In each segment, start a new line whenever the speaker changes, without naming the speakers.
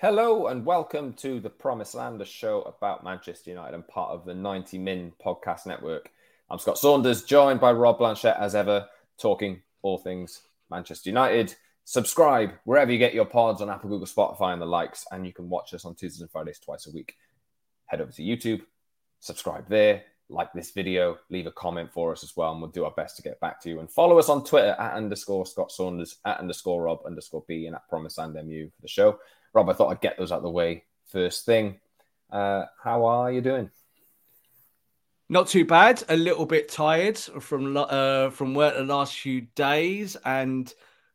Hello and welcome to the Promised Land, a show about Manchester United and part of the 90 Min podcast network. I'm Scott Saunders, joined by Rob Blanchette as ever, talking all things Manchester United. Subscribe wherever you get your pods on Apple, Google, Spotify, and the likes, and you can watch us on Tuesdays and Fridays twice a week. Head over to YouTube, subscribe there, like this video, leave a comment for us as well, and we'll do our best to get back to you. And follow us on Twitter at underscore Scott Saunders, at underscore Rob underscore B, and at Promise and MU for the show. Rob, I thought I'd get those out of the way first thing. Uh, how are you doing?
Not too bad. A little bit tired from uh, from work the last few days, and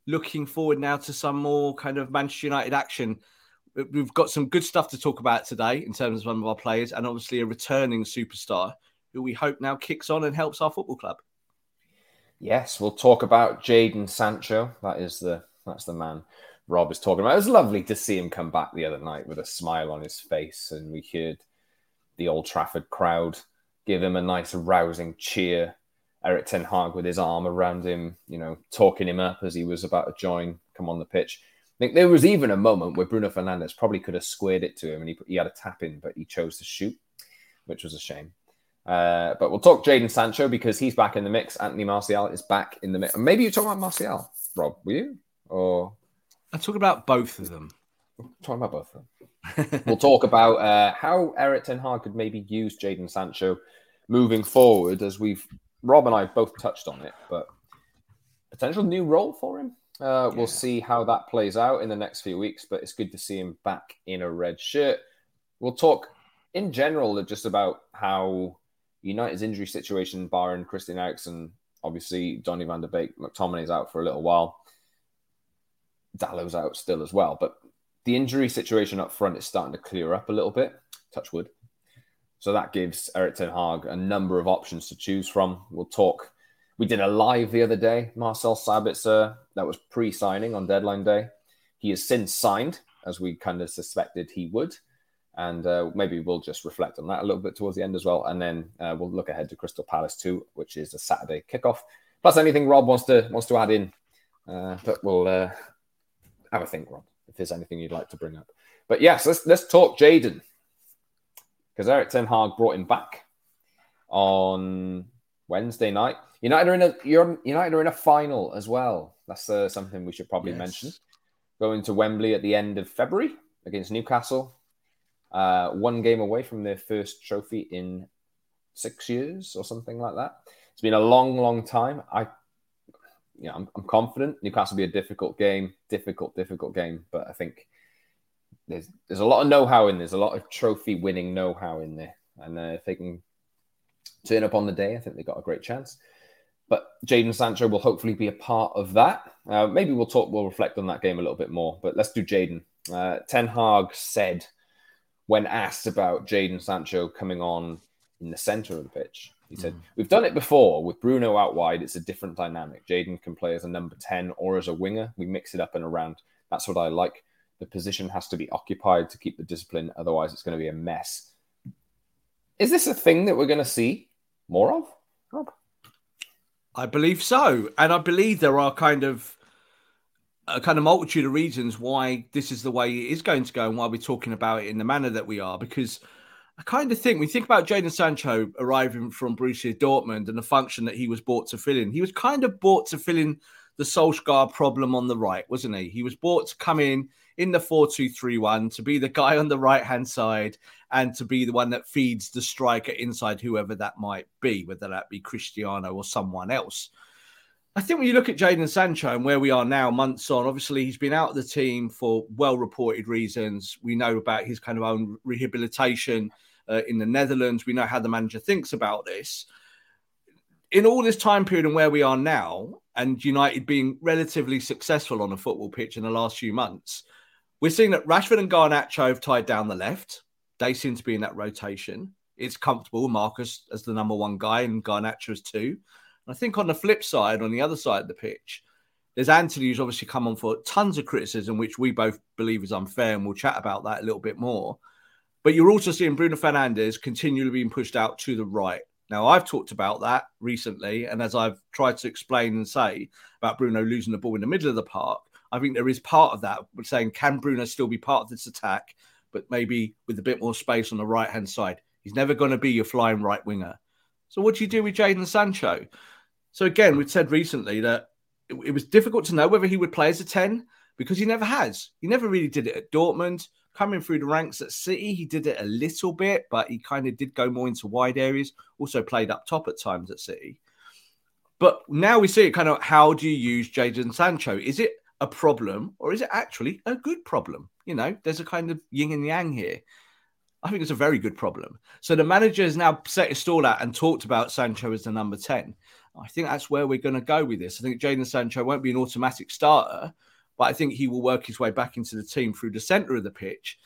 looking forward now to some more kind of Manchester United action. We've got some good stuff to talk about today in terms of one of our players, and obviously a returning superstar who we hope now kicks on and helps our football club.
Yes, we'll talk about Jadon Sancho. That is the that's the man Rob is talking about. It was lovely to see him come back the other night with a smile on his face, and we heard the Old Trafford crowd give him a nice, rousing cheer. Erik Ten Hag with his arm around him, you know, talking him up as he was about to join, come on the pitch. I think there was even a moment where Bruno Fernandes probably could have squared it to him, and he, he had a tap in, but he chose to shoot, which was a shame. Uh, but we'll talk Jadon Sancho because he's back in the mix. Anthony Martial is back in the mix. Maybe you're talking about Martial, Rob, were you? Or
I'm talking about both of them.
talking about both of them. we'll talk about uh, how Erik Ten Hag could maybe use Jadon Sancho moving forward, as we've Rob and I both touched on it, but potential new role for him. Uh, we'll see how that plays out in the next few weeks, but it's good to see him back in a red shirt. We'll talk in general just about how United's injury situation, barring Christian Eriksen, obviously Donny van der Beek, McTominay's out for a little while. Dalot's out still as well. But the injury situation up front is starting to clear up a little bit. Touch wood. So that gives Erik Ten Hag a number of options to choose from. We'll talk. We did a live the other day. Marcel Sabitzer, that was pre-signing on deadline day. He has since signed, as we kind of suspected he would. And uh, maybe we'll just reflect on that a little bit towards the end as well. And then uh, we'll look ahead to Crystal Palace too, which is a Saturday kickoff. Plus anything Rob wants to wants to add in. Uh, but we'll uh, have a think, Rob, if there's anything you'd like to bring up. But yes, let's let's talk Jadon because Erik Ten Hag brought him back on Wednesday night. United are in a United are in a final as well. That's uh, something we should probably yes. mention. Going to Wembley at the end of February against Newcastle. Uh, one game away from their first trophy in six years or something like that. It's been a long, long time. I you know, I'm, I'm confident Newcastle will be a difficult game, difficult, difficult game. But I think there's there's a lot of know-how in there. There's a lot of trophy winning know-how in there, and uh, if they can turn up on the day, I think they've got a great chance. But Jadon Sancho will hopefully be a part of that. Uh, maybe we'll talk, we'll reflect on that game a little bit more. But let's do Jadon. Uh, Ten Hag said when asked about Jaden Sancho coming on in the center of the pitch, he said, mm. We've done it before with Bruno out wide. It's a different dynamic. Jadon can play as a number 10 or as a winger. We mix it up and around. That's what I like. The position has to be occupied to keep the discipline. Otherwise, it's going to be a mess. Is this a thing that we're going to see more of, Rob?
I believe so. And I believe there are kind of a kind of multitude of reasons why this is the way it is going to go and why we're talking about it in the manner that we are. Because I kind of think we think about Jadon Sancho arriving from Borussia Dortmund and the function that he was bought to fill in. He was kind of bought to fill in the Solskjaer problem on the right, wasn't he? He was bought to come in in the 4 2 3 1 to be the guy on the right hand side and to be the one that feeds the striker inside, whoever that might be, whether that be Cristiano or someone else. I think when you look at Jadon Sancho and where we are now, months on, obviously he's been out of the team for well reported reasons. We know about his kind of own rehabilitation uh, in the Netherlands. We know how the manager thinks about this. In all this time period and where we are now, and United being relatively successful on a football pitch in the last few months, we're seeing that Rashford and Garnacho have tied down the left. They seem to be in that rotation. It's comfortable, Marcus as the number one guy and Garnacho as two. And I think on the flip side, on the other side of the pitch, there's Antony, who's obviously come on for tons of criticism, which we both believe is unfair, and we'll chat about that a little bit more. But you're also seeing Bruno Fernandes continually being pushed out to the right. Now, I've talked about that recently, and as I've tried to explain and say about Bruno losing the ball in the middle of the park, I think there is part of that, saying, can Bruno still be part of this attack, but maybe with a bit more space on the right hand side? He's never going to be your flying right winger. So, what do you do with Jadon Sancho? So, again, we've said recently that it was difficult to know whether he would play as a 10 because he never has. He never really did it at Dortmund coming through the ranks at City, he did it a little bit, but he kind of did go more into wide areas. Also played up top at times at City. But now we see it kind of how do you use Jadon Sancho? Is it a problem or is it actually a good problem? You know, there's a kind of yin and yang here. I think it's a very good problem. So the manager has now set his stall out and talked about Sancho as the number 10. I think that's where we're going to go with this. I think Jadon Sancho won't be an automatic starter, but I think he will work his way back into the team through the centre of the pitch.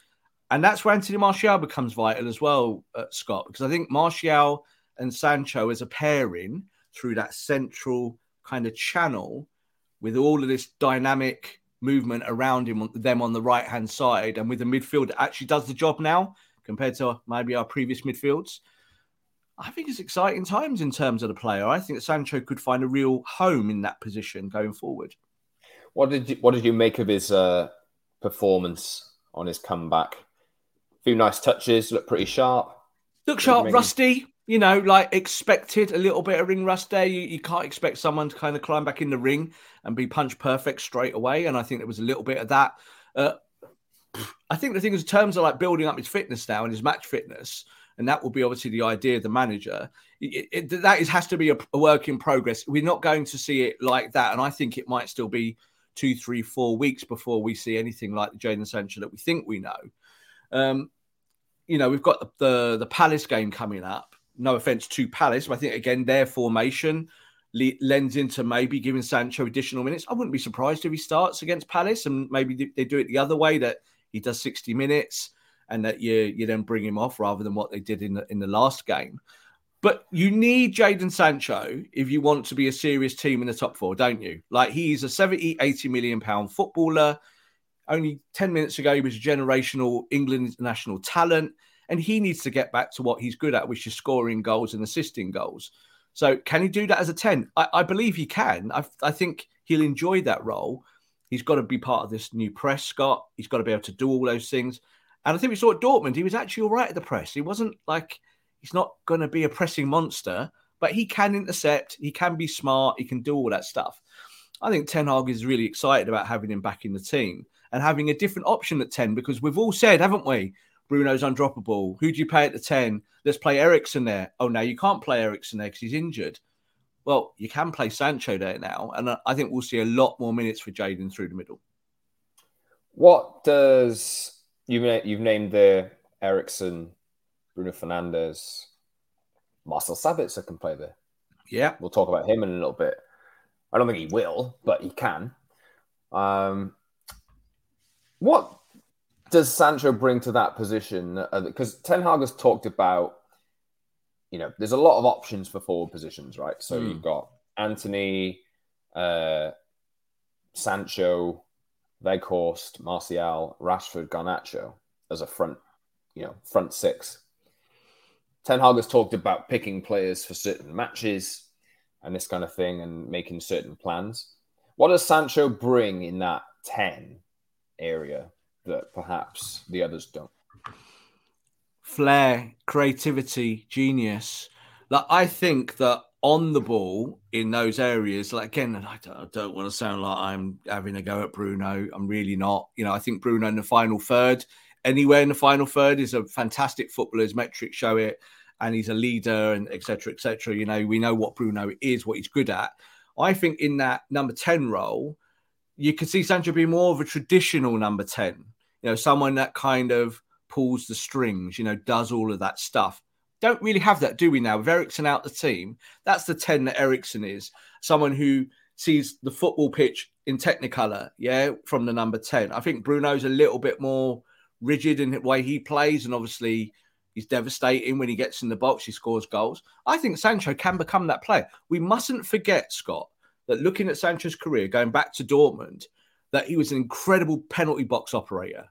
And that's where Anthony Martial becomes vital as well, uh, Scott, because I think Martial and Sancho as a pairing through that central kind of channel with all of this dynamic movement around him, them on the right hand side, and with the midfield that actually does the job now compared to maybe our previous midfields. I think it's exciting times in terms of the player. I think that Sancho could find a real home in that position going forward.
What did you What did you make of his uh, performance on his comeback? A few nice touches, looked pretty sharp.
Look sharp, rusty. You know, like expected a little bit of ring rust there. You, you can't expect someone to kind of climb back in the ring and be punch perfect straight away. And I think there was a little bit of that. Uh, I think the thing is, in terms of like building up his fitness now and his match fitness, and that will be obviously the idea of the manager. It, it, that is, has to be a, a, work in progress. We're not going to see it like that, and I think it might still be two, three, four weeks before we see anything like the Jadon Sancho that we think we know. Um, you know, we've got the, the, the Palace game coming up. No offense to Palace, but I think again their formation le- lends into maybe giving Sancho additional minutes. I wouldn't be surprised if he starts against Palace and maybe they do it the other way that he does 60 minutes and that you you then bring him off rather than what they did in the in the last game. But you need Jadon Sancho if you want to be a serious team in the top four, don't you? Like he's a 70, 80 million pound footballer. Only 10 minutes ago, he was a generational England national talent. And he needs to get back to what he's good at, which is scoring goals and assisting goals. So, can he do that as a 10? I, I believe he can. I, I think he'll enjoy that role. He's got to be part of this new press, Scott. He's got to be able to do all those things. And I think we saw at Dortmund, he was actually all right at the press. He wasn't like He's not going to be a pressing monster, but he can intercept. He can be smart. He can do all that stuff. I think Ten Hag is really excited about having him back in the team and having a different option at 10 because we've all said, haven't we? Bruno's undroppable. Who do you play at the 10? Let's play Eriksen there. Oh, no, you can't play Eriksen there because he's injured. Well, you can play Sancho there now. And I think we'll see a lot more minutes for Jadon through the middle.
What does you you've named the Eriksen Bruno Fernandes, Marcel Sabitzer can play there.
Yeah.
We'll talk about him in a little bit. I don't think he will, but he can. Um, what does Sancho bring to that position? Because uh, Ten Hag has talked about, you know, there's a lot of options for forward positions, right? So mm. you've got Antony, uh, Sancho, Weghorst, Martial, Rashford, Garnacho as a front, you know, front six. Ten Hag has talked about picking players for certain matches and this kind of thing and making certain plans. What does Sancho bring in that 10 area that perhaps the others don't?
Flair, creativity, genius. Like I think that on the ball in those areas. Like again, I don't, I don't, want to sound like I'm having a go at Bruno. I'm really not. You know, I think Bruno in the final third, anywhere in the final third, is a fantastic footballer. His metrics show it, and he's a leader, and etc. etc. You know, we know what Bruno is, what he's good at. I think in that number ten role, you could see Sancho be more of a traditional number ten. You know, someone that kind of pulls the strings. You know, does all of that stuff don't really have that, do we now? With Eriksen out the team, that's the 10 that Eriksen is. Someone who sees the football pitch in technicolor, yeah, from the number 10. I think Bruno's a little bit more rigid in the way he plays, and obviously he's devastating when he gets in the box, he scores goals. I think Sancho can become that player. We mustn't forget, Scott, that looking at Sancho's career, going back to Dortmund, that he was an incredible penalty box operator.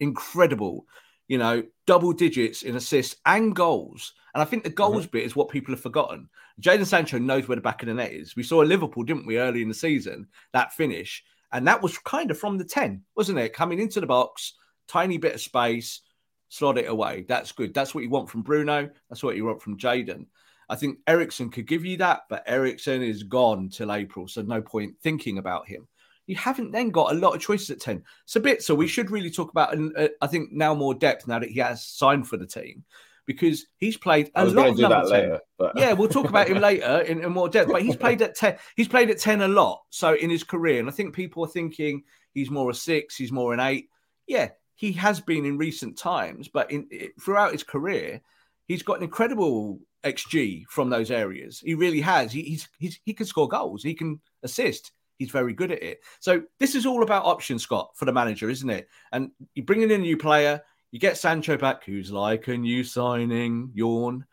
Incredible you know, double digits in assists and goals. And I think the goals mm-hmm. bit is what people have forgotten. Jadon Sancho knows where the back of the net is. We saw Liverpool, didn't we, early in the season, that finish. And that was kind of from the 10, wasn't it? Coming into the box, tiny bit of space, slot it away. That's good. That's what you want from Bruno. That's what you want from Jadon. I think Eriksen could give you that, but Eriksen is gone till April. So no point thinking about him you haven't then got a lot of choices at 10. It's a bit so we should really talk about, and uh, I think now more depth now that he has signed for the team because he's played a lot of number 10. Later, but... yeah, we'll talk about him later in, in, more depth. But he's played at 10. He's played at 10 a lot. So in his career, and I think people are thinking he's more a six, he's more an eight. Yeah, he has been in recent times, but in throughout his career, he's got an incredible xG from those areas. He really has. He, he's, he's he can score goals. He can assist. He's very good at it. So this is all about options, Scott, for the manager, isn't it? And you bring in a new player, you get Sancho back, who's like a new signing, yawn,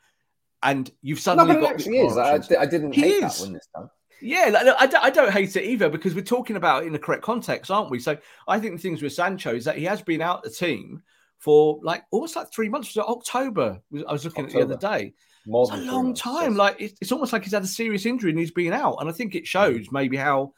and you've suddenly no,
got. actually is. I, I, didn't he hate is. that one this time.
Yeah, like, I, don't, I don't hate it either because we're talking about it in the correct context, aren't we? So I think the things with Sancho is that he has been out the team for like almost like three months. So October, I was looking October. at the other day. More it's a long time. Like it's, it's almost like he's had a serious injury and he's been out. And I think it shows maybe how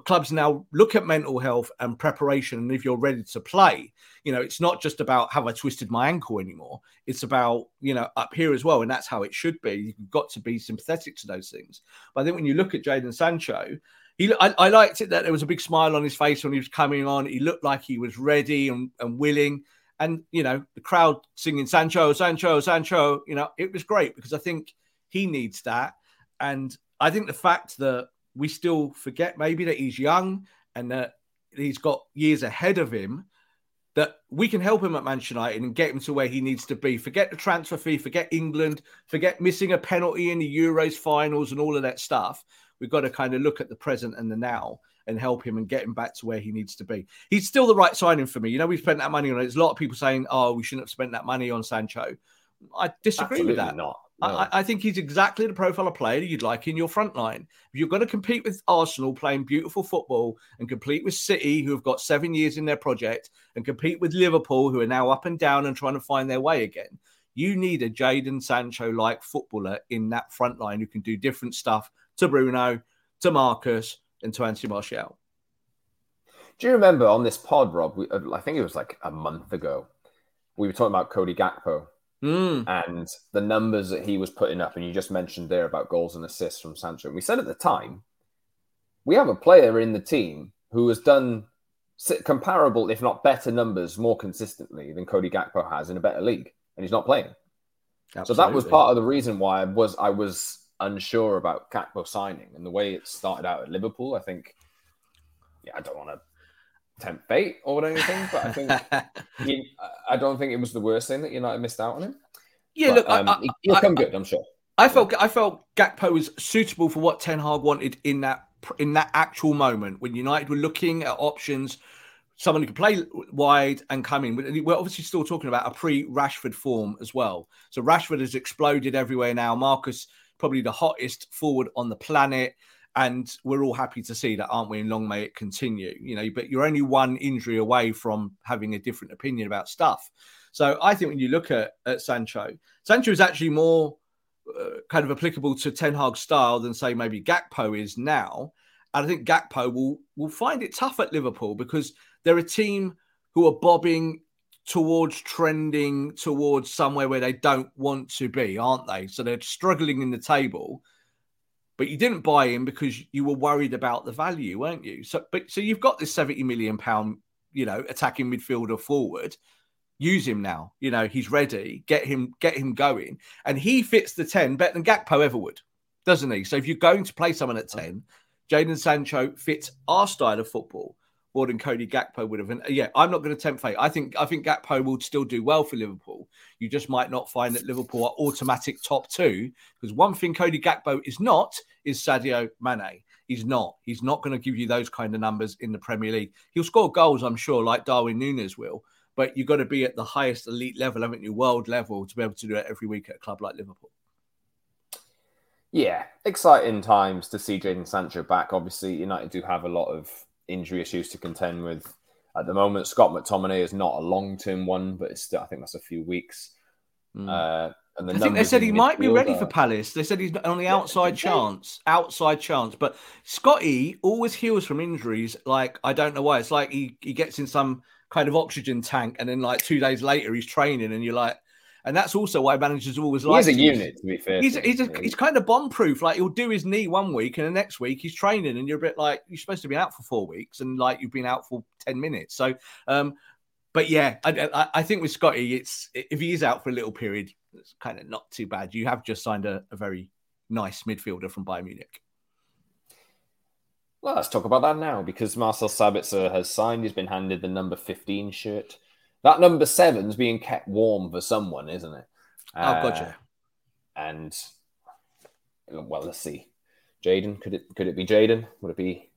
clubs now look at mental health and preparation and if you're ready to play you know it's not just about have i twisted my ankle anymore. It's about you know up here as well and that's how it should be. You've got to be sympathetic to those things. But i think when you look at jadon sancho he I, I liked it that there was a big smile on his face when he was coming on. He looked like he was ready and, and willing. And you know the crowd singing sancho sancho sancho you know it was great because i think he needs that. And i think the fact that we still forget maybe that he's young and that he's got years ahead of him. That we can help him at Manchester United and get him to where he needs to be. Forget the transfer fee, forget England, forget missing a penalty in the Euros finals and all of that stuff. We've got to kind of look at the present and the now and help him and get him back to where he needs to be. He's still the right signing for me. You know, we've spent that money on it. There's a lot of people saying, oh, we shouldn't have spent that money on Sancho. I disagree
Absolutely
with that.
Not.
I, I, think he's exactly the profile of player you'd like in your front line. If you're going to compete with Arsenal playing beautiful football and compete with City, who have got seven years in their project, and compete with Liverpool, who are now up and down and trying to find their way again, you need a Jadon Sancho like footballer in that front line who can do different stuff to Bruno, to Marcus, and to Anthony Martial.
Do you remember on this pod, Rob? We, uh, I think it was like a month ago. We were talking about Cody Gakpo
Mm.
And the numbers that he was putting up, and you just mentioned there about goals and assists from Sancho. We said at the time, we have a player in the team who has done comparable, if not better, numbers more consistently than Cody Gakpo has in a better league, and he's not playing. Absolutely. So that was part of the reason why I was I was unsure about Gakpo signing and the way it started out at Liverpool. I think, yeah, I don't want to tempt fate or anything, but I think he, I don't think it was the worst thing that United missed out on him.
Yeah, but, look, um, I,
he'll come good, I'm sure.
I felt I felt Gakpo was suitable for what Ten Hag wanted in that in that actual moment when United were looking at options. Someone who could play wide and come in. We're obviously still talking about a pre-Rashford form as well. So Rashford has exploded everywhere now. Marcus probably the hottest forward on the planet and we're all happy to see that, aren't we? And long may it continue. You know, but you're only one injury away from having a different opinion about stuff. So I think when you look at, at Sancho, Sancho is actually more uh, kind of applicable to Ten Hag's style than say maybe Gakpo is now. And I think Gakpo will will find it tough at Liverpool because they're a team who are bobbing towards trending towards somewhere where they don't want to be, aren't they? So they're struggling in the table but you didn't buy him because you were worried about the value, weren't you? So, but so you've got this seventy million pound, you know, attacking midfielder forward. Use him now. You know he's ready. Get him, get him going, and he fits the ten better than Gakpo ever would, doesn't he? So if you're going to play someone at ten, Jadon Sancho fits our style of football more than Cody Gakpo would have. And uh, yeah, I'm not going to tempt fate. I think I think Gakpo will still do well for Liverpool. You just might not find that Liverpool are automatic top two because one thing Cody Gakpo is not is Sadio Mane. He's not. He's not going to give you those kind of numbers in the Premier League. He'll score goals, I'm sure, like Darwin Nunez will. But you've got to be at the highest elite level, haven't you, world level, to be able to do it every week at a club like Liverpool.
Yeah, exciting times to see Jadon Sancho back. Obviously, United do have a lot of injury issues to contend with at the moment. Scott McTominay is not a long term one, but it's still, I think that's a few weeks. Mm. Uh, and
I think they said he might be ready for Palace. They said he's on the outside yeah, chance, outside chance. But Scotty always heals from injuries. Like I don't know why. It's like he, he gets in some kind of oxygen tank, and then like two days later he's training, and you're like, and that's also why managers always like.
He's a unit, to be fair.
He's, he's, a, he's kind of bomb proof. Like he'll do his knee one week, and the next week he's training, and you're a bit like you're supposed to be out for four weeks, and like you've been out for ten minutes. So, um, but yeah, I, I, I think with Scotty, it's if he is out for a little period, it's kind of not too bad. You have just signed a, a very nice midfielder from Bayern Munich.
Well, let's talk about that now because Marcel Sabitzer has signed. He's been handed the number 15 shirt. That number seven's being kept warm for someone, isn't it?
Oh, gotcha. Uh,
and well, let's see. Jadon, could it could it be Jadon? Would it be?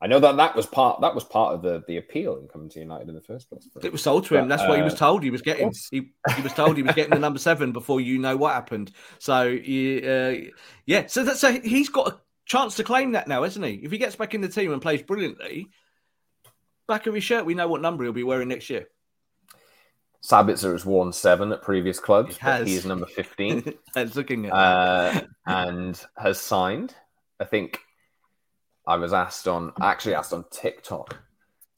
I know that that was part that was part of the the appeal in coming to United in the first place.
It was sold to him. But, That's uh, what he was uh, told he was getting. He, he was told he was getting the number seven before you know what happened. So uh, yeah, so that's so he's got a chance to claim that now, isn't he? If he gets back in the team and plays brilliantly, back of his shirt, we know what number he'll be wearing next year.
Sabitzer has worn seven at previous clubs. He, he is number 15.
I was looking at
uh, and has signed. I think I was asked on, actually asked on TikTok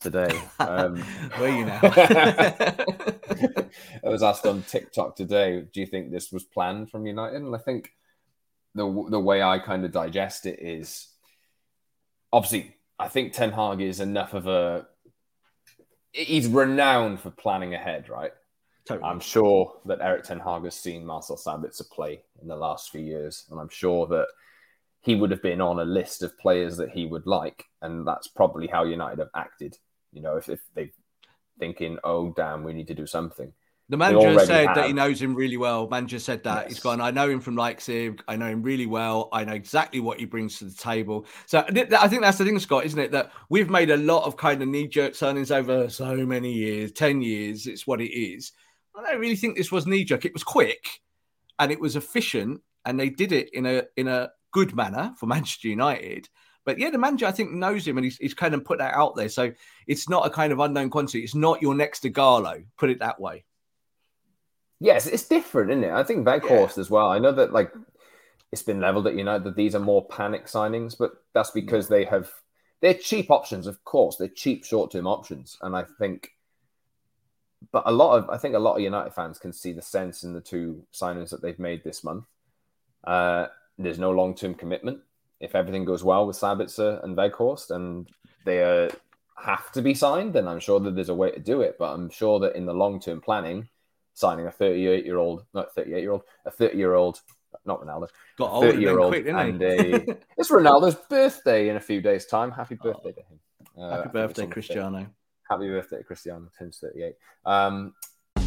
today. Um,
Where you now?
I was asked on TikTok today, do you think this was planned from United? And I think the, the way I kind of digest it is obviously, I think Ten Hag is enough of a he's renowned for planning ahead, right? Totally. I'm sure that Erik Ten Hag has seen Marcel Sabitzer play in the last few years, and I'm sure that he would have been on a list of players that he would like, and that's probably how United have acted. You know, if, if they thinking, "Oh, damn, we need to do something."
The manager said have... that he knows him really well. Manager said that yes. he's gone. I know him from Leipzig. I know him really well. I know exactly what he brings to the table. So I think that's the thing, Scott, isn't it? That we've made a lot of kind of knee jerk signings over so many years, ten years. It's what it is. I don't really think this was knee jerk. It was quick, and it was efficient, and they did it in a in a good manner for Manchester United. But yeah, the manager I think knows him, and he's, he's kind of put that out there. So it's not a kind of unknown quantity. It's not your next Ighalo. Put it that way.
Yes, it's different, isn't it? I think Weghorst yeah. as well. I know that like it's been leveled at United that these are more panic signings, but that's because they have they're cheap options, of course. They're cheap short term options, and I think, but a lot of I think a lot of United fans can see the sense in the two signings that they've made this month. Uh, there's no long term commitment. If everything goes well with Sabitzer and Weghorst, and they uh, have to be signed, then I'm sure that there's a way to do it. But I'm sure that in the long term planning signing a 38 year old, not 38 year old, a 30 year old, not Ronaldo,
got older 30 year old, quick, and
a, it's Ronaldo's birthday in a few days' time. Happy birthday oh. to him.
Uh, happy birthday, Cristiano.
Happy birthday, Cristiano. Tim's 38. Um,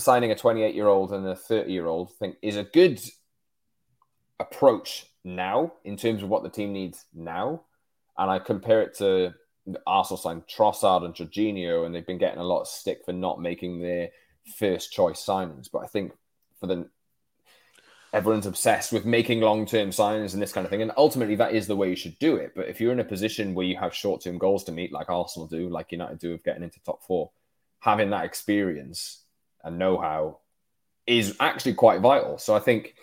Signing a 28 year old and a 30 year old thing is a good approach now in terms of what the team needs now. And I compare it to Arsenal signed Trossard and Jorginho, and they've been getting a lot of stick for not making their first choice signings. But I think for the everyone's obsessed with making long term signings and this kind of thing. And ultimately, that is the way you should do it. But if you're in a position where you have short term goals to meet, like Arsenal do, like United do, of getting into top four, having that experience and know how is actually quite vital. So I think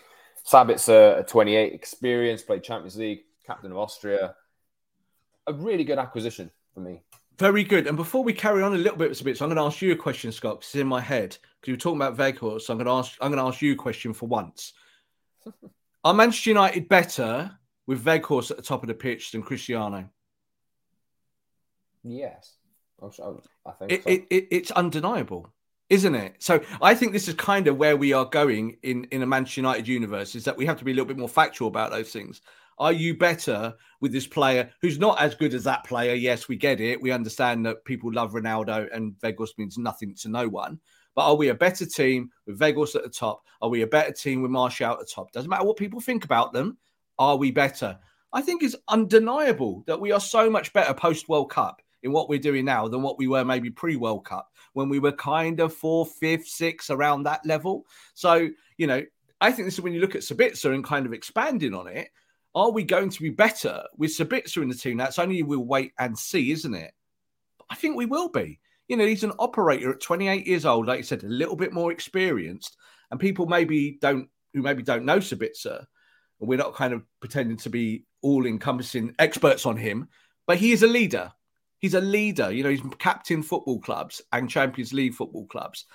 Sabitzer, a 28 experience, played Champions League, captain of Austria, a really good acquisition for me.
Very good. And before we carry on a little bit, bit, so I'm going to ask you a question, Scott, because it's in my head. Because you were talking about Weghorst, so I'm going to ask. I'm going to ask you a question for once. Are Manchester United better with Weghorst at the top of the pitch than Cristiano?
Yes, I think
it,
so.
it, it, it's undeniable isn't it? So I think this is kind of where we are going in in a Manchester United universe is that we have to be a little bit more factual about those things. Are you better with this player who's not as good as that player? Yes, we get it. We understand that people love Ronaldo and Weghorst means nothing to no one. But are we a better team with Weghorst at the top? Are we a better team with Martial at the top? Doesn't matter what people think about them. Are we better? I think it's undeniable that we are so much better post World Cup in what we're doing now than what we were maybe pre World Cup when we were kind of fourth, fifth, sixth around that level. So, you know, I think this is when you look at Sabitzer and kind of expanding on it. Are we going to be better with Sabitzer in the team? That's only we'll wait and see, isn't it? I think we will be. You know, he's an operator at 28 years old, like you said, a little bit more experienced, and people maybe don't who maybe don't know Sabitzer. We're not kind of pretending to be all encompassing experts on him, but he is a leader. He's a leader. You know, he's captain football clubs and Champions League football clubs.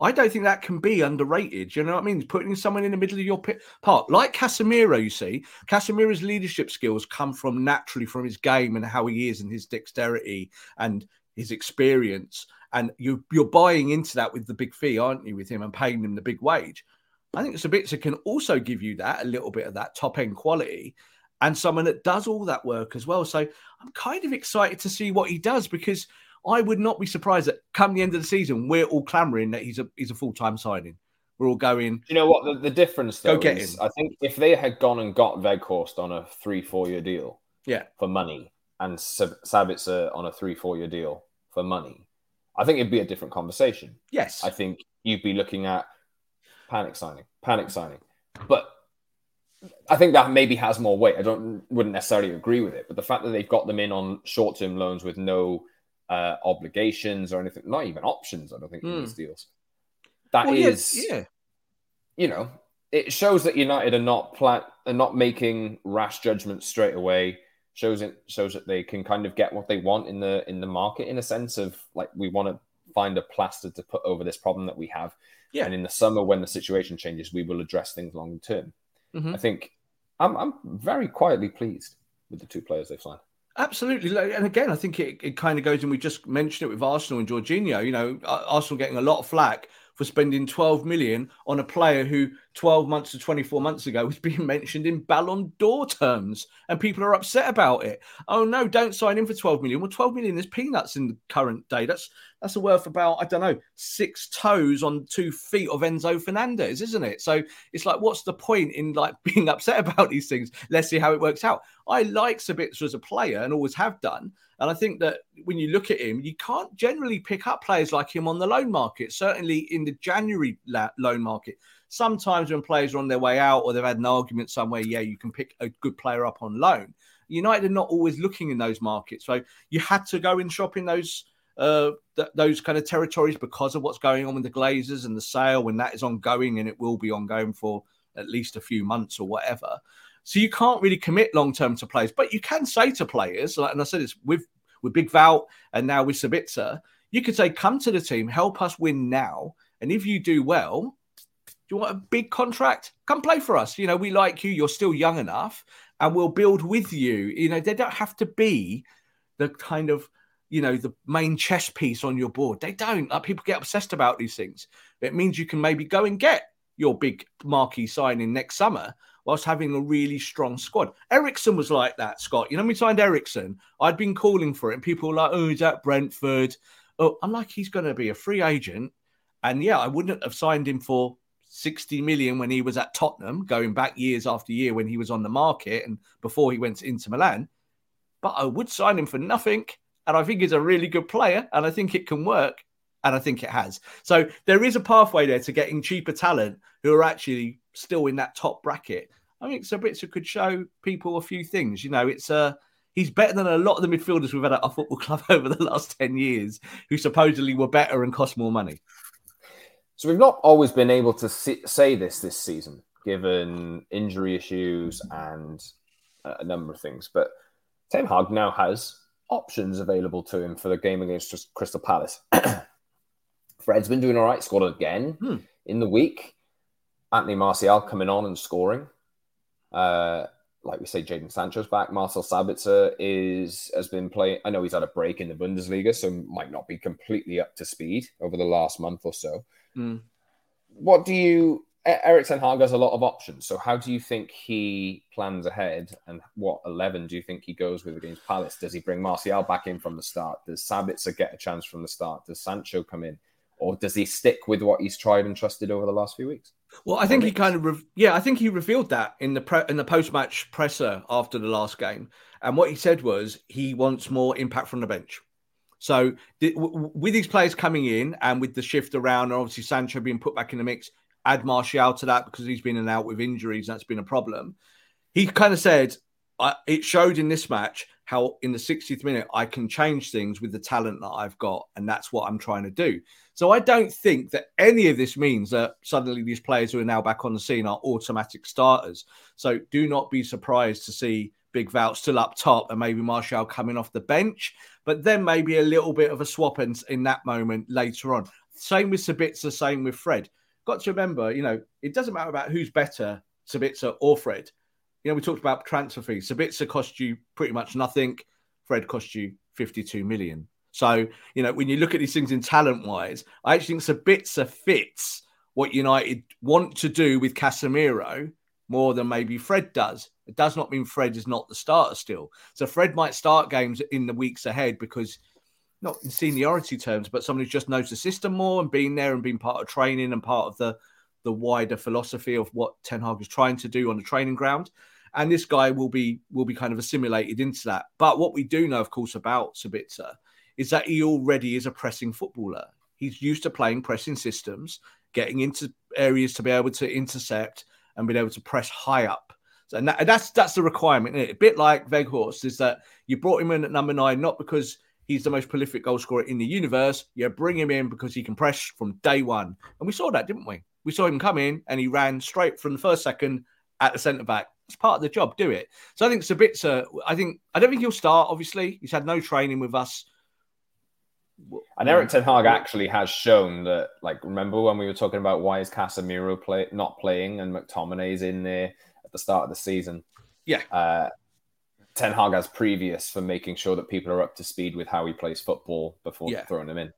I don't think that can be underrated. You know what I mean? Putting someone in the middle of your pit part, like Casemiro, you see, Casemiro's leadership skills come from naturally from his game and how he is and his dexterity and his experience. And you, you're buying into that with the big fee, aren't you, with him and paying him the big wage? I think Sabitzer can also give you that, a little bit of that top end quality and someone that does all that work as well. So I'm kind of excited to see what he does because I would not be surprised that come the end of the season, we're all clamoring that he's a he's a full time signing. We're all going.
You know what the, the difference though
go
is? I think if they had gone and got Weghorst on a three four year deal,
yeah,
for money, and Sab- Sabitzer on a three four year deal for money, I think it'd be a different conversation.
Yes,
I think you'd be looking at panic signing, panic signing, but I think that maybe has more weight. I don't wouldn't necessarily agree with it, but the fact that they've got them in on short term loans with no uh, obligations or anything, not even options, I don't think
Mm.
these deals. That
Well, yeah, yeah.
you know, it shows that United are not plan are not making rash judgments straight away. Shows it shows that they can kind of get what they want in the in the market in a sense of like we want to find a plaster to put over this problem that we have.
Yeah.
And in the summer, when the situation changes, we will address things long term.
Mhm.
I think I'm I'm very quietly pleased with the two players they've signed.
Absolutely, and again, I think it, it kind of goes, and we just mentioned it with Arsenal and Jorginho. You know, Arsenal getting a lot of flack for spending 12 million on a player who 12 months to 24 months ago was being mentioned in Ballon d'Or terms, and people are upset about it. Oh no, don't sign him for 12 million. Well, 12 million is peanuts in the current day. That's that's a worth about I don't know six toes on two feet of Enzo Fernandez, isn't it? So it's like, what's the point in like being upset about these things? Let's see how it works out. I like Sabitzer as a player and always have done. And I think that when you look at him, you can't generally pick up players like him on the loan market, certainly in the January la- loan market. Sometimes when players are on their way out or they've had an argument somewhere, yeah, you can pick a good player up on loan. United are not always looking in those markets. So you had to go and shop in those uh, th- those kind of territories because of what's going on with the Glazers and the sale when that is ongoing and it will be ongoing for at least a few months or whatever. So you can't really commit long term to players, but you can say to players, like, and I said this with with Big Wout and now with Sabitzer, you could say, "Come to the team, help us win now, and if you do well." Do you want a big contract? Come play for us. You know, we like you. You're still young enough, and we'll build with you. You know, they don't have to be the kind of you know the main chess piece on your board. They don't. Like, people get obsessed about these things. It means you can maybe go and get your big marquee signing next summer whilst having a really strong squad. Eriksen was like that, Scott. You know, we signed Eriksen. I'd been calling for it, and people were like, "Oh, he's at Brentford?" Oh, I'm like, he's going to be a free agent, and yeah, I wouldn't have signed him for 60 million when he was at Tottenham, going back years after year when he was on the market and before he went to Inter Milan. But I would sign him for nothing and I think he's a really good player, and I think it can work, and I think it has. So there is a pathway there to getting cheaper talent who are actually still in that top bracket. I think Sabitzer could show people a few things. You know, it's a uh, he's better than a lot of the midfielders we've had at our football club over the last 10 years who supposedly were better and cost more money.
So we've not always been able to see, say this this season, given injury issues and a number of things. But Ten Hag now has options available to him for the game against Crystal Palace. Fred's been doing all right, scored again hmm. in the week. Anthony Martial coming on and scoring. Uh, like we say, Jadon Sancho's back. Marcel Sabitzer is has been playing. I know he's had a break in the Bundesliga, so might not be completely up to speed over the last month or so. Hmm. What do you Erik Ten Hag has a lot of options. So how do you think he plans ahead, and what eleven do you think he goes with against Palace? Does he bring Martial back in from the start? Does Sabitzer get a chance from the start? Does Sancho come in, or does he stick with what he's tried and trusted over the last few weeks?
Well, I think he kind of re- yeah, I think he revealed that in the pre- in the post match presser after the last game, and what he said was he wants more impact from the bench. So with these players coming in and with the shift around, and obviously Sancho being put back in the mix, add Martial to that because he's been in and out with injuries. That's been a problem. He kind of said, it showed in this match how in the 60th minute I can change things with the talent that I've got. And that's what I'm trying to do. So I don't think that any of this means that suddenly these players who are now back on the scene are automatic starters. So do not be surprised to see Big Wout still up top and maybe Martial coming off the bench, but then maybe a little bit of a swap in, in that moment later on. Same with Sabitzer, same with Fred got to remember, you know, it doesn't matter about who's better, Sabitzer or Fred. You know, we talked about transfer fees. Sabitzer cost you pretty much nothing. Fred cost you 52 million. So, you know, when you look at these things in talent wise, I actually think Sabitzer fits what United want to do with Casemiro more than maybe Fred does. It does not mean Fred is not the starter still. So Fred might start games in the weeks ahead because not in seniority terms, but someone who just knows the system more and been there and been part of training and part of the the wider philosophy of what Ten Hag is trying to do on the training ground. And this guy will be will be kind of assimilated into that. But what we do know, of course, about Sabitzer is that he already is a pressing footballer. He's used to playing pressing systems, getting into areas to be able to intercept and being able to press high up. So, and, that, that's that's the requirement. A bit like Weghorst is that you brought him in at number nine not because he's the most prolific goal scorer in the universe. You bring him in because he can press from day one. And we saw that, didn't we? We saw him come in and he ran straight from the first second at the centre back. It's part of the job. Do it. So I think Sabitzer, I think, I don't think he'll start, obviously. He's had no training with us.
And Erik Ten Hag actually has shown that, like, remember when we were talking about why is Casemiro play, not playing and McTominay's in there at the start of the season?
Yeah.
Uh, Ten Hag has previous for making sure that people are up to speed with how he plays football before yeah. throwing him in.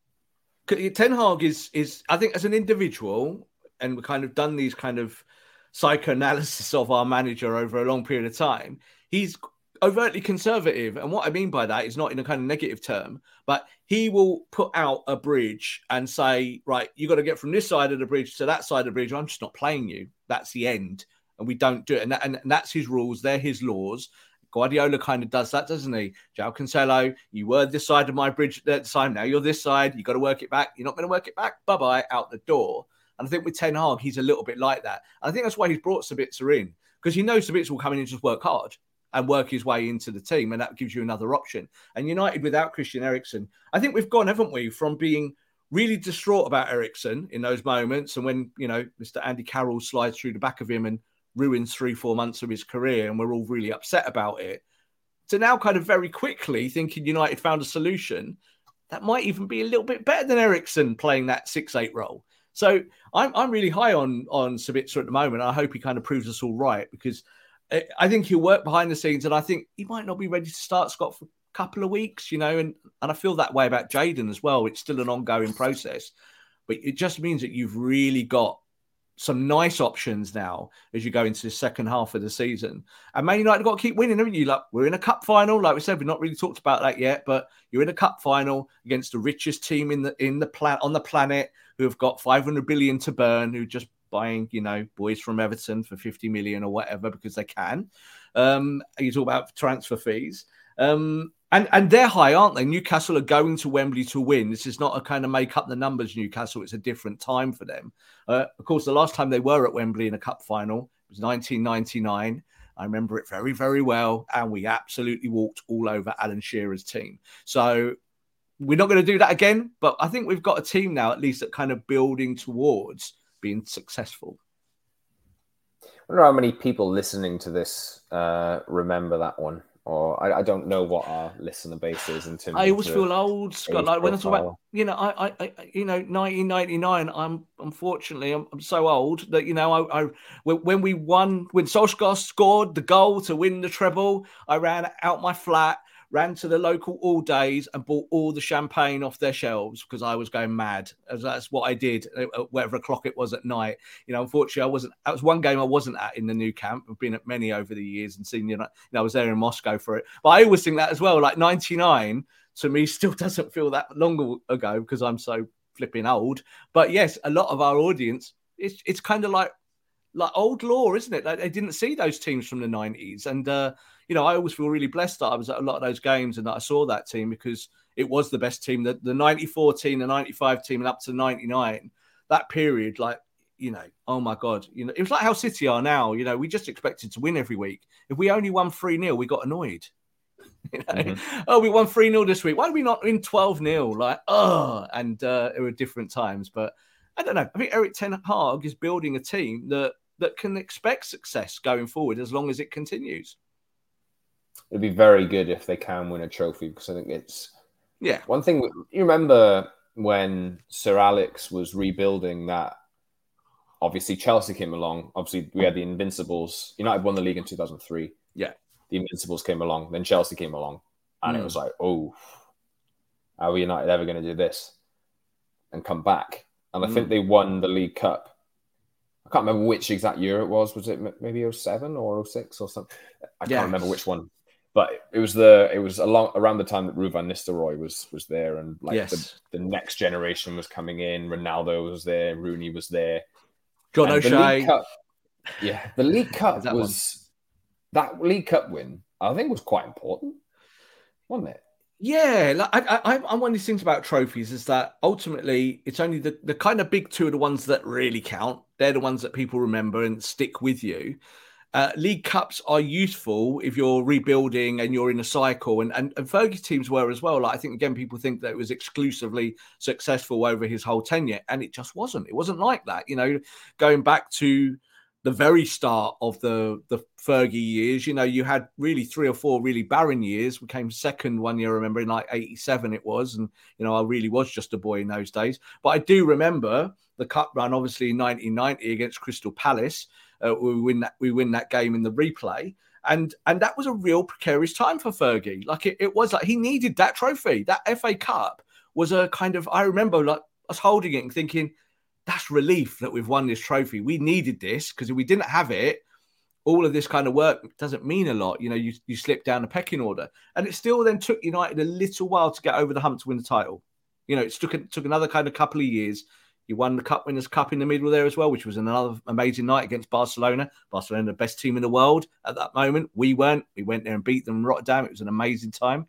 Ten Hag is is I think as an individual, and we've kind of done these kind of psychoanalysis of our manager over a long period of time. He's overtly conservative, and what I mean by that is not in a kind of negative term, but he will put out a bridge and say, right, you got to get from this side of the bridge to that side of the bridge. I'm just not playing you. That's the end, and we don't do it. And, that, and that's his rules. They're his laws Guardiola kind of does that, doesn't he? João Cancelo, you were this side of my bridge at the time. Now you're this side. You got to work it back. You're not going to work it back. Bye bye, out the door. And I think with Ten Hag, he's a little bit like that. And I think that's why he's brought Sabitzer in because he knows Sabitzer will come in and just work hard and work his way into the team, and that gives you another option. And United without Christian Eriksen, I think we've gone, haven't we, from being really distraught about Eriksen in those moments, and when you know Mr. Andy Carroll slides through the back of him and ruins three, four months of his career, and we're all really upset about it. To now, kind of very quickly thinking United found a solution that might even be a little bit better than Eriksen playing that six-eight role. So I'm I'm really high on on Sabitzer at the moment. I hope he kind of proves us all right because I think he'll work behind the scenes, and I think he might not be ready to start Scott for a couple of weeks, you know. And and I feel that way about Jadon as well. It's still an ongoing process, but it just means that you've really got some nice options now as you go into the second half of the season. And Man United got to keep winning, haven't you? Like we're in a cup final, like we said, we've not really talked about that yet, but you're in a cup final against the richest team in the in the planet on the planet who have got 500 billion to burn, who just buying, you know, boys from Everton for 50 million or whatever because they can. Um, you talk about transfer fees. Um, and and they're high, aren't they? Newcastle are going to Wembley to win. This is not a kind of make up the numbers Newcastle. It's a different time for them. Uh, of course, the last time they were at Wembley in a cup final was 1999. I remember it very, very well, and we absolutely walked all over Alan Shearer's team. So we're not going to do that again, but I think we've got a team now, at least, that kind of building towards being successful.
I wonder how many people listening to this uh, remember that one, or I, I, don't know what our listener base is in terms.
I always feel old, Scott. Like when I talk about, you know, I, I, I you know, 1999. I'm unfortunately, I'm, I'm, so old that you know, I, I when we won, when Solskjaer scored the goal to win the treble, I ran out my flat ran to the local all days and bought all the champagne off their shelves because I was going mad. As that's what I did, at whatever o'clock it was at night. You know, unfortunately, I wasn't. That was one game I wasn't at in the Nou Camp. I've been at many over the years and seen. You know, you know I was there in Moscow for it. But I always think that as well. Like '99 to me still doesn't feel that long ago because I'm so flipping old. But yes, a lot of our audience, it's it's kind of like like old law, isn't it? Like they didn't see those teams from the 90s. And uh, you know, I always feel really blessed that I was at a lot of those games and that I saw that team because it was the best team. The, the 94 team, the 95 team, and up to 99, that period, like, you know, oh my God, you know, it was like how City are now. You know, we just expected to win every week. If we only won 3 0, we got annoyed. You know? mm-hmm. Oh, we won 3 0 this week. Why did we not win 12 0? Like, oh, and uh, it were different times. But I don't know. I think Erik Ten Hag is building a team that that can expect success going forward as long as it continues
it'd be very good if they can win a trophy because I think it's
yeah.
One thing you remember when Sir Alex was rebuilding that. Obviously, Chelsea came along. Obviously, we had the Invincibles. United won the league in two thousand three.
Yeah,
the Invincibles came along. Then Chelsea came along, and mm. it was like, oh, are we United ever going to do this and come back? And I mm. think they won the League Cup. I can't remember which exact year it was. Was it maybe 07 or 06 or something? I can't remember which one but it was the it was along around the time that Ruud van Nistelrooy was was there, and like yes. the, the next generation was coming in. Ronaldo was there, Rooney was there,
John O'Shea.
The Cup, yeah, the League Cup that was one? that League Cup win. I think was quite important, wasn't it?
Yeah, like I, I, I'm one of these things about trophies is that ultimately it's only the, the kind of big two are the ones that really count. They're the ones that people remember and stick with you. Uh, league cups are useful if you're rebuilding and you're in a cycle, and and, and Fergie's teams were as well. Like I think again, people think that it was exclusively successful over his whole tenure, and it just wasn't. It wasn't like that. You know, going back to the very start of the the Fergie years, you know, you had really three or four really barren years. We came second one year, I remember in like '87 it was, and you know, I really was just a boy in those days. But I do remember the cup run, obviously in 1990 against Crystal Palace uh, we win that we win that game in the replay. And and that was a real precarious time for Fergie. Like it, it was like he needed that trophy. That FA Cup was a kind of I remember like us holding it and thinking, that's relief that we've won this trophy. We needed this because if we didn't have it, all of this kind of work doesn't mean a lot. You know, you, you slip down the pecking order. And it still then took United a little while to get over the hump to win the title. You know, it took, it took another kind of couple of years You won the Cup Winners' Cup in the middle there as well, which was another amazing night against Barcelona. Barcelona, the best team in the world at that moment. We weren't. We went there and beat them Rotterdam. It was an amazing time.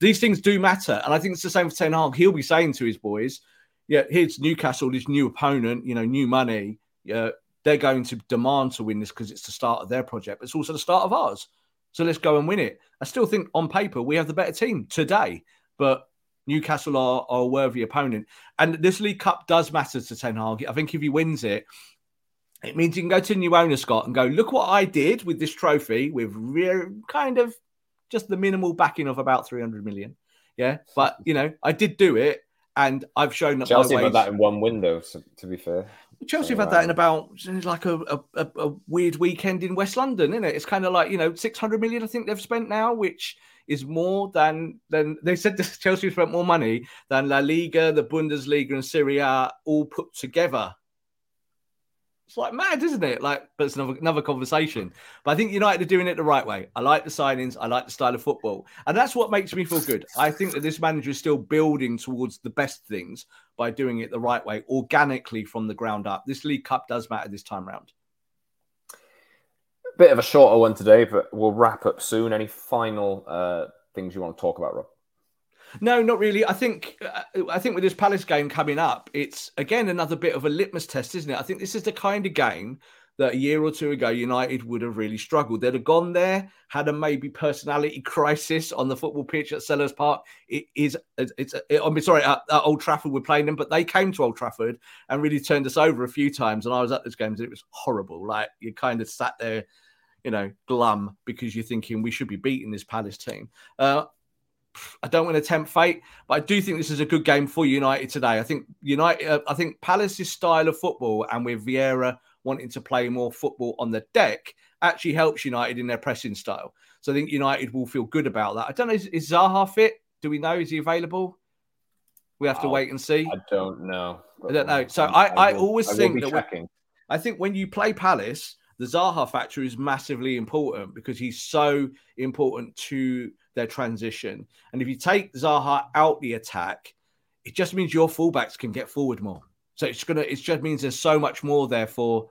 These things do matter. And I think it's the same for Ten Hag. He'll be saying to his boys, yeah, here's Newcastle, this new opponent, you know, new money. Yeah, they're going to demand to win this because it's the start of their project, but it's also the start of ours. So let's go and win it. I still think on paper we have the better team today, but Newcastle are, are a worthy opponent. And this League Cup does matter to Ten Hag. I think if he wins it, it means you can go to new owner Scott and go, look what I did with this trophy with real kind of just the minimal backing of about 300 million. Yeah. But, you know, I did do it and I've shown that
Chelsea
had
that in one window, to be fair.
Chelsea have had that in about like a, a, a, weird weekend in West London, isn't it? It's kind of like, you know, 600 million, I think they've spent now, which is more than than they said Chelsea spent more money than La Liga, the Bundesliga, and Serie A all put together. It's like mad, isn't it? Like, but it's another, another conversation. But I think United are doing it the right way. I like the signings. I like the style of football, and that's what makes me feel good. I think that this manager is still building towards the best things by doing it the right way, organically from the ground up. This League Cup does matter this time round.
Bit of a shorter one today, but we'll wrap up soon. Any final uh, things you want to talk about, Rob?
No, not really. I think uh, I think with this Palace game coming up, it's again another bit of a litmus test, isn't it? I think this is the kind of game that a year or two ago United would have really struggled. They'd have gone there, had a maybe personality crisis on the football pitch at Selhurst Park. It is it's it, I mean sorry at, at, Old Trafford we're playing them, but they came to Old Trafford and really turned us over a few times. And I was at those games it was horrible. Like you kind of sat there you know, glum because you're thinking we should be beating this Palace team. Uh, I don't want to tempt fate, but I do think this is a good game for United today. I think United, uh, I think Palace's style of football and with Vieira wanting to play more football on the deck actually helps United in their pressing style. So I think United will feel good about that. I don't know, is, is Zaha fit? Do we know? Is he available? We have to oh, wait and see.
I don't know.
I don't know. So I, I, I always I think that when, I think when you play Palace, the Zaha factor is massively important because he's so important to their transition. And if you take Zaha out the attack, it just means your fullbacks can get forward more. So it's gonna it just means there's so much more there for,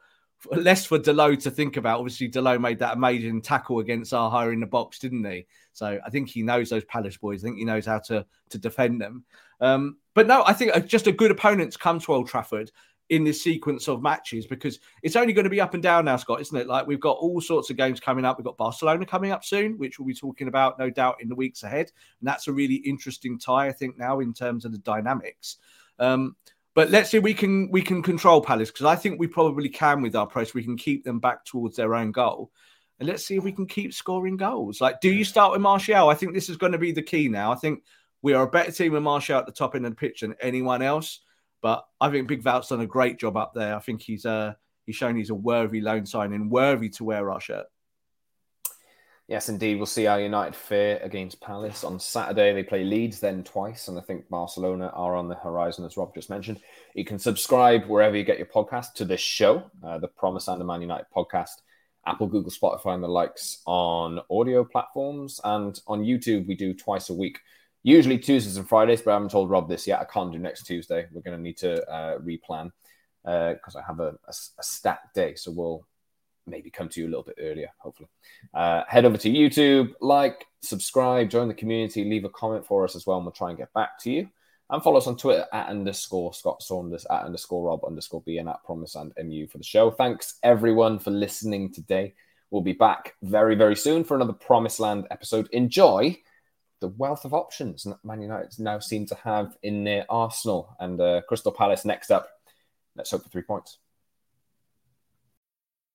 less for Dalot to think about. Obviously, Dalot made that amazing tackle against Zaha in the box, didn't he? So I think he knows those Palace boys. I think he knows how to to defend them. Um, but no, I think uh, just a good opponent to come to Old Trafford in this sequence of matches because it's only going to be up and down now, Scott, isn't it? Like we've got all sorts of games coming up. We've got Barcelona coming up soon, which we'll be talking about, no doubt, in the weeks ahead. And that's a really interesting tie, I think, now in terms of the dynamics. Um, but let's see, we can we can control Palace because I think we probably can with our press. We can keep them back towards their own goal. And let's see if we can keep scoring goals. Like, do you start with Martial? I think this is going to be the key now. I think we are a better team with Martial at the top end of the pitch than anyone else. But I think Big Wout's done a great job up there. I think he's uh, he's shown he's a worthy loan signing, worthy to wear our shirt.
Yes, indeed. We'll see how United fare against Palace on Saturday. They play Leeds then twice, and I think Barcelona are on the horizon, as Rob just mentioned. You can subscribe wherever you get your podcast to this show, uh, the Promised Land the Man United podcast, Apple, Google, Spotify, and the likes on audio platforms. And on YouTube, we do twice a week Usually Tuesdays and Fridays, but I haven't told Rob this yet. I can't do next Tuesday. We're going to need to uh, replan because uh, I have a, a, a stacked day. So we'll maybe come to you a little bit earlier, hopefully. Uh, head over to YouTube, like, subscribe, join the community, leave a comment for us as well, and we'll try and get back to you. And follow us on Twitter at underscore Scott Saunders, at underscore Rob underscore B, and at Promised Land MU for the show. Thanks everyone for listening today. We'll be back very, very soon for another Promised Land episode. Enjoy the wealth of options that Man United now seem to have in their arsenal. And uh, Crystal Palace next up. Let's hope for three points.